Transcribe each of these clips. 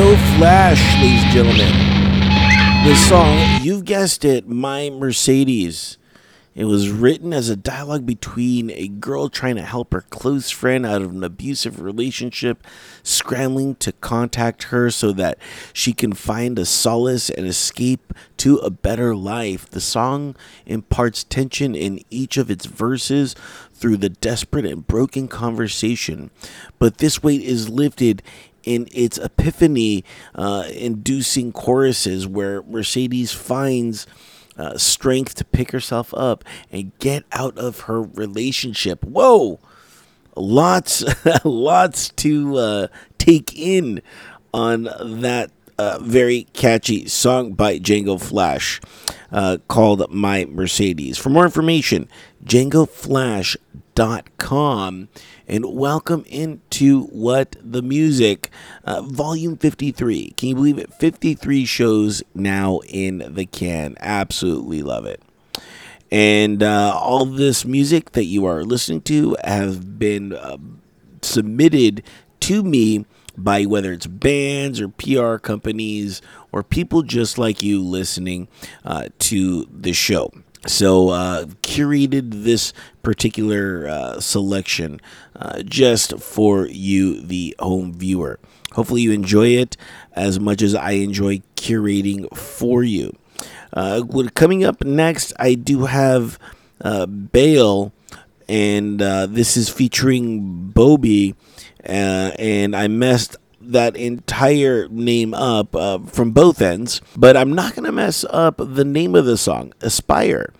Django Flash, ladies and gentlemen. The song, you've guessed it, My Mercedes. It was written as a dialogue between a girl trying to help her close friend out of an abusive relationship, scrambling to contact her so that she can find a solace and escape to a better life. The song imparts tension in each of its verses through the desperate and broken conversation, but this weight is lifted in its epiphany uh, inducing choruses where Mercedes finds uh, strength to pick herself up and get out of her relationship. Whoa! Lots, lots to uh, take in on that very catchy song by Django Flash uh, called My Mercedes. For more information, djangoflash.com and welcome into What the Music, uh, Volume 53. Can you believe it? 53 shows now in the can. Absolutely love it. And uh, all this music that you are listening to have been uh, submitted to me by whether it's bands or PR companies or people just like you listening uh, to the show. So, uh, curated this particular uh, selection uh, just for you, the home viewer. Hopefully, you enjoy it as much as I enjoy curating for you. Uh, coming up next, I do have uh, Bale, and uh, this is featuring Bobby. Uh, and I messed that entire name up uh, from both ends, but I'm not going to mess up the name of the song, Aspire.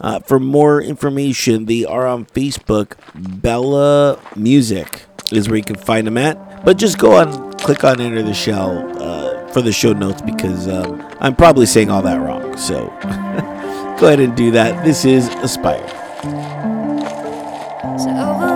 Uh, for more information, they are on Facebook. Bella Music is where you can find them at. But just go on, click on Enter the Shell uh, for the show notes because um, I'm probably saying all that wrong. So go ahead and do that. This is Aspire. And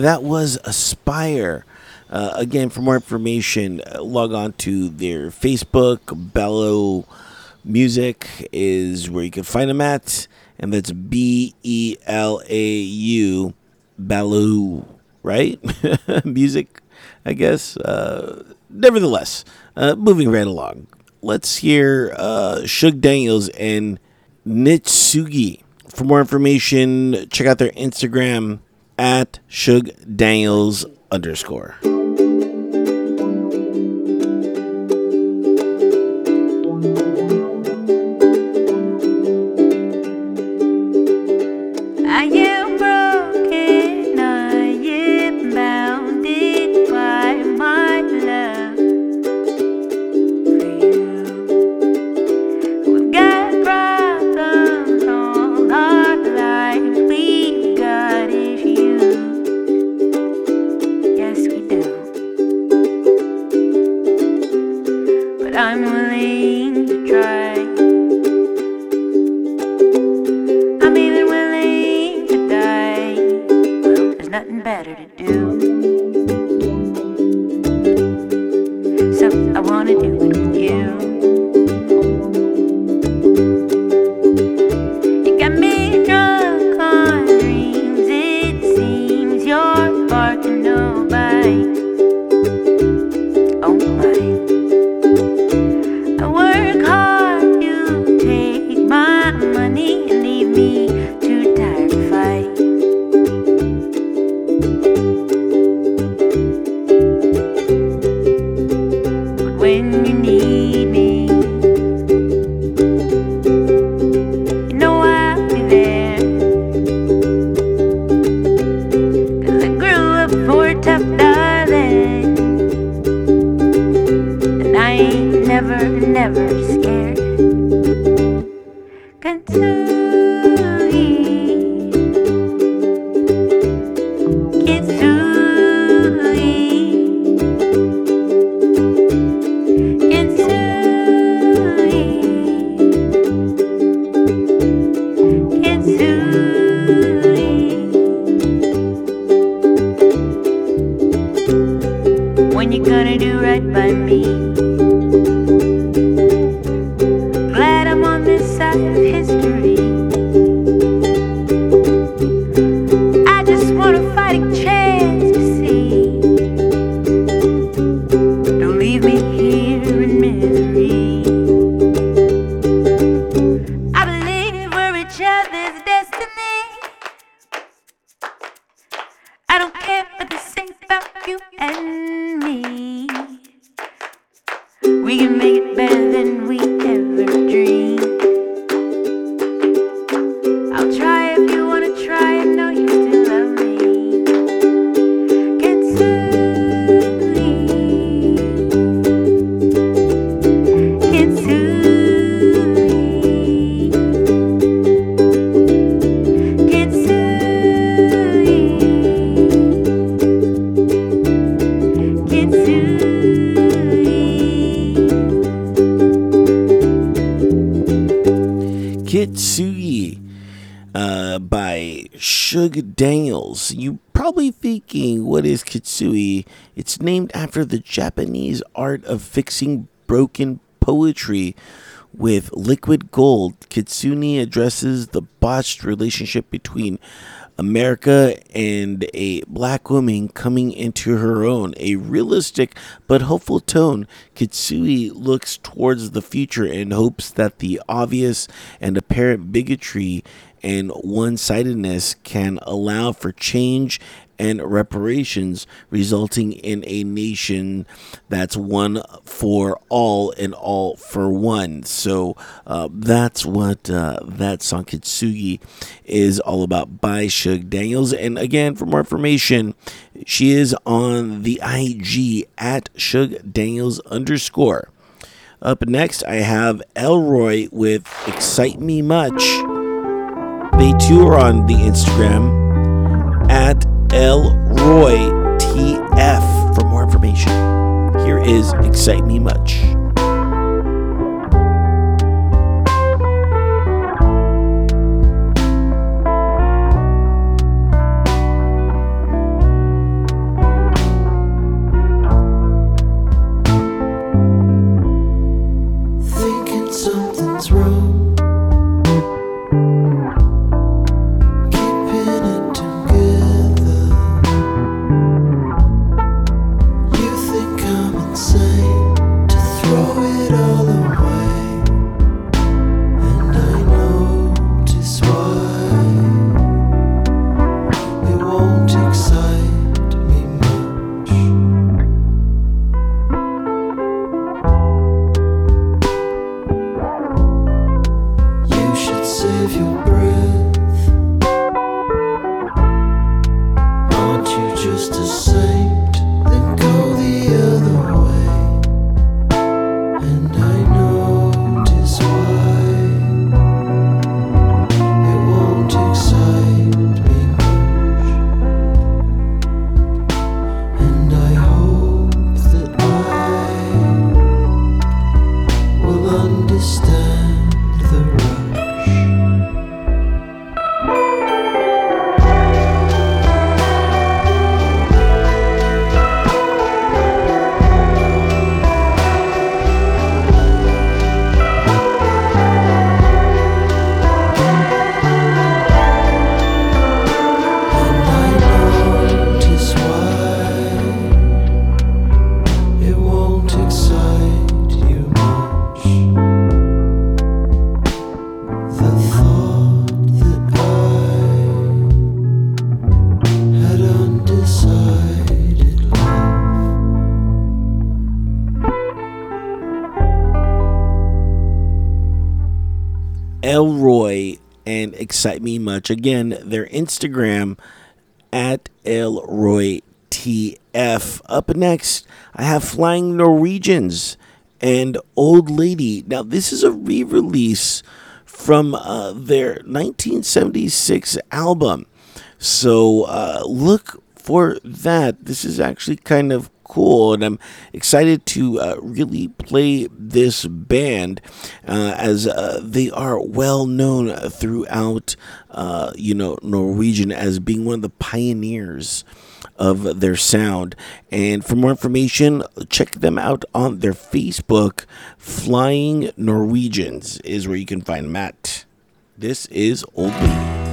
that was Aspire. Uh, again, for more information, uh, log on to their Facebook. Belau Music is where you can find them at. And that's B E L A U, Bellow, right? Music, I guess. Uh, nevertheless, uh, moving right along. Let's hear uh, Shug Daniels and Kintsugi. For more information, check out their Instagram at Shug Daniels underscore. Daniels. You probably thinking, what is Kintsugi? It's named after the Japanese art of fixing broken poetry with liquid gold. Kintsugi addresses the botched relationship between America and a black woman coming into her own. A realistic but hopeful tone, Kintsugi looks towards the future and hopes that the obvious and apparent bigotry and one sidedness can allow for change and reparations, resulting in a nation that's one for all and all for one. So uh, that's what uh, that song Kintsugi is all about by Shug Daniels. And again, for more information, she is on the IG at Shug Daniels underscore. Up next, I have Elroy with Excite Me Much. They too are on the Instagram at LRoyTF for more information. Here is Excite Me Much. Elroy and Excite Me Much. Again, their Instagram at Elroy TF. Up next, I have Flying Norwegians and Old Lady. Now, this is a re release from uh, their 1976 album. So uh, look for that. This is actually kind of cool, and I'm excited to uh, really play this band uh, as uh, they are well known throughout, uh, you know, Norwegian as being one of the pioneers of their sound. And for more information, check them out on their Facebook. Flying Norwegians is where you can find Matt. This is Old.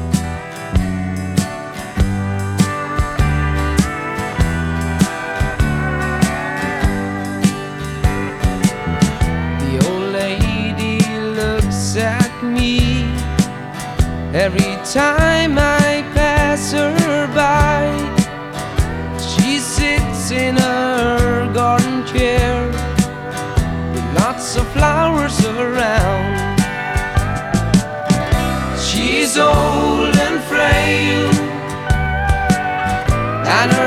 Every time I pass her by. She sits in her garden chair with lots of flowers around. She's old and frail, and her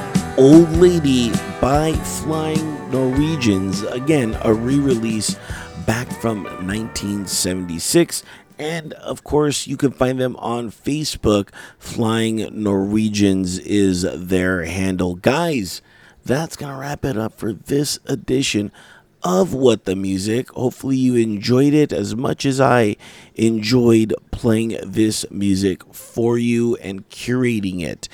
Old Lady by Flying Norwegians. Again, a re release back from 1976. And of course, you can find them on Facebook. Flying Norwegians is their handle. Guys, that's going to wrap it up for this edition of What the Music. Hopefully, you enjoyed it as much as I enjoyed playing this music for you and curating it.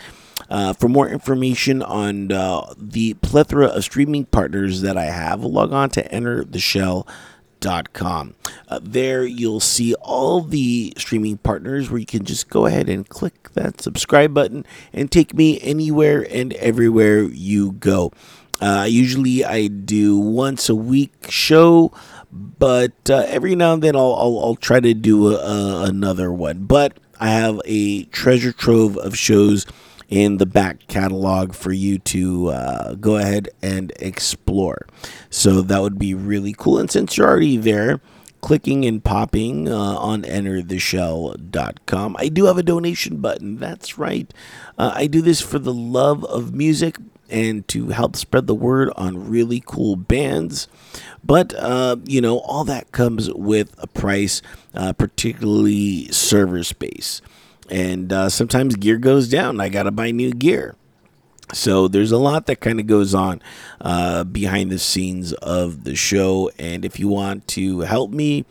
Uh, for more information on uh, the plethora of streaming partners that I have, log on to entertheshell.com. Uh, there you'll see all the streaming partners where you can just go ahead and click that subscribe button and take me anywhere and everywhere you go. Uh, usually I do once a week show, but uh, every now and then I'll, I'll, I'll try to do a, a, another one. But I have a treasure trove of shows in the back catalog for you to uh, go ahead and explore. So that would be really cool. And since you're already there, clicking and popping uh, on entertheshell.com. I do have a donation button. That's right. Uh, I do this for the love of music and to help spread the word on really cool bands. But, uh, you know, all that comes with a price, uh, particularly server space. And uh, sometimes gear goes down. I got to buy new gear. So there's a lot that kind of goes on uh, behind the scenes of the show, and if you want to help me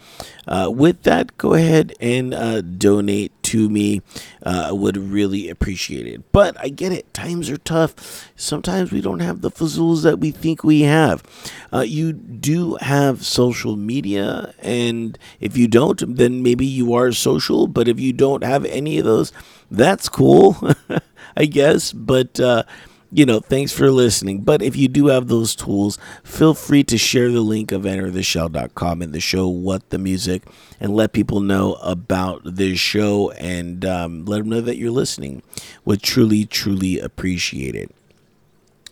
uh, with that, go ahead and uh, donate to me. Uh, I would really appreciate it. But I get it; times are tough. Sometimes we don't have the fazools that we think we have. Uh, you do have social media, and if you don't, then maybe you are social. But if you don't have any of those, that's cool. I guess. But, uh, you know, thanks for listening. But if you do have those tools, feel free to share the link of entertheshell.com in the show What the Music and let people know about this show and um, let them know that you're listening. Would truly, truly appreciate it.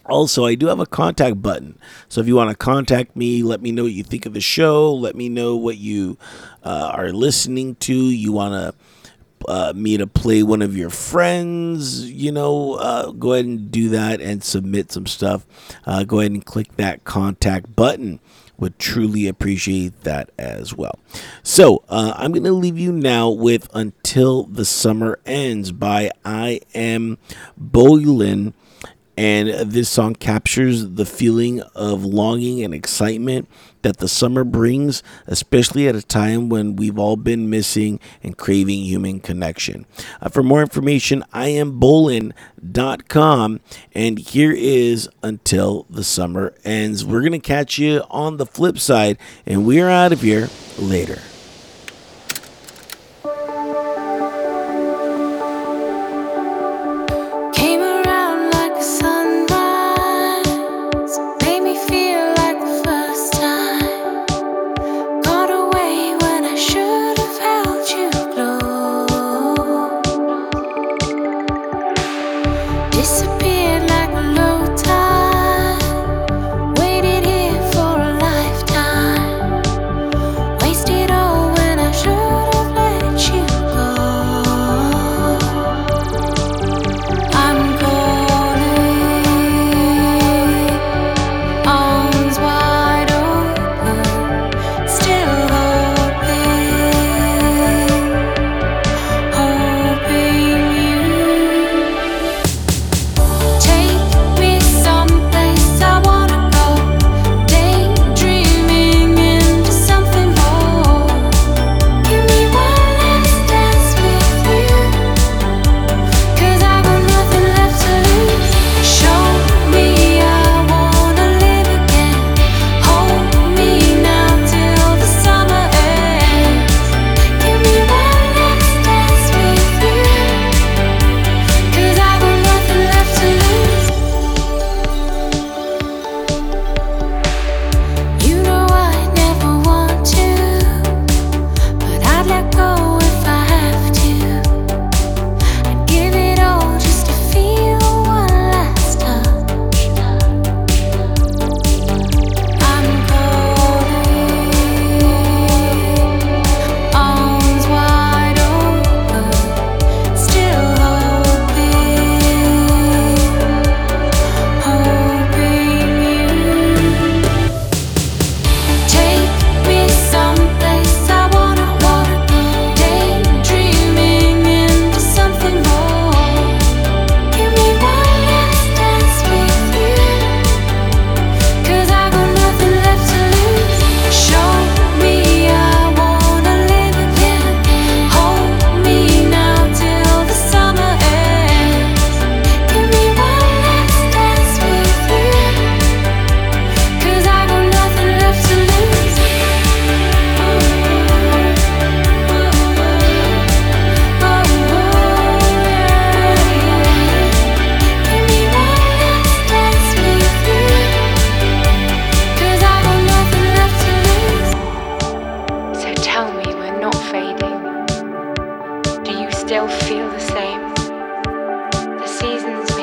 Also, I do have a contact button. So if you want to contact me, let me know what you think of the show. Let me know what you uh, are listening to. You want to uh, me to play one of your friends, you know, uh, go ahead and do that and submit some stuff. Uh, go ahead and click that contact button. Would truly appreciate that as well. So uh, I'm going to leave you now with Until the Summer Ends by I Am Boylan. And this song captures the feeling of longing and excitement that the summer brings, especially at a time when we've all been missing and craving human connection. Uh, for more information, I am bolin.com. And here is Until the Summer Ends. We're going to catch you on the flip side, and we are out of here later. still feel the same. The seasons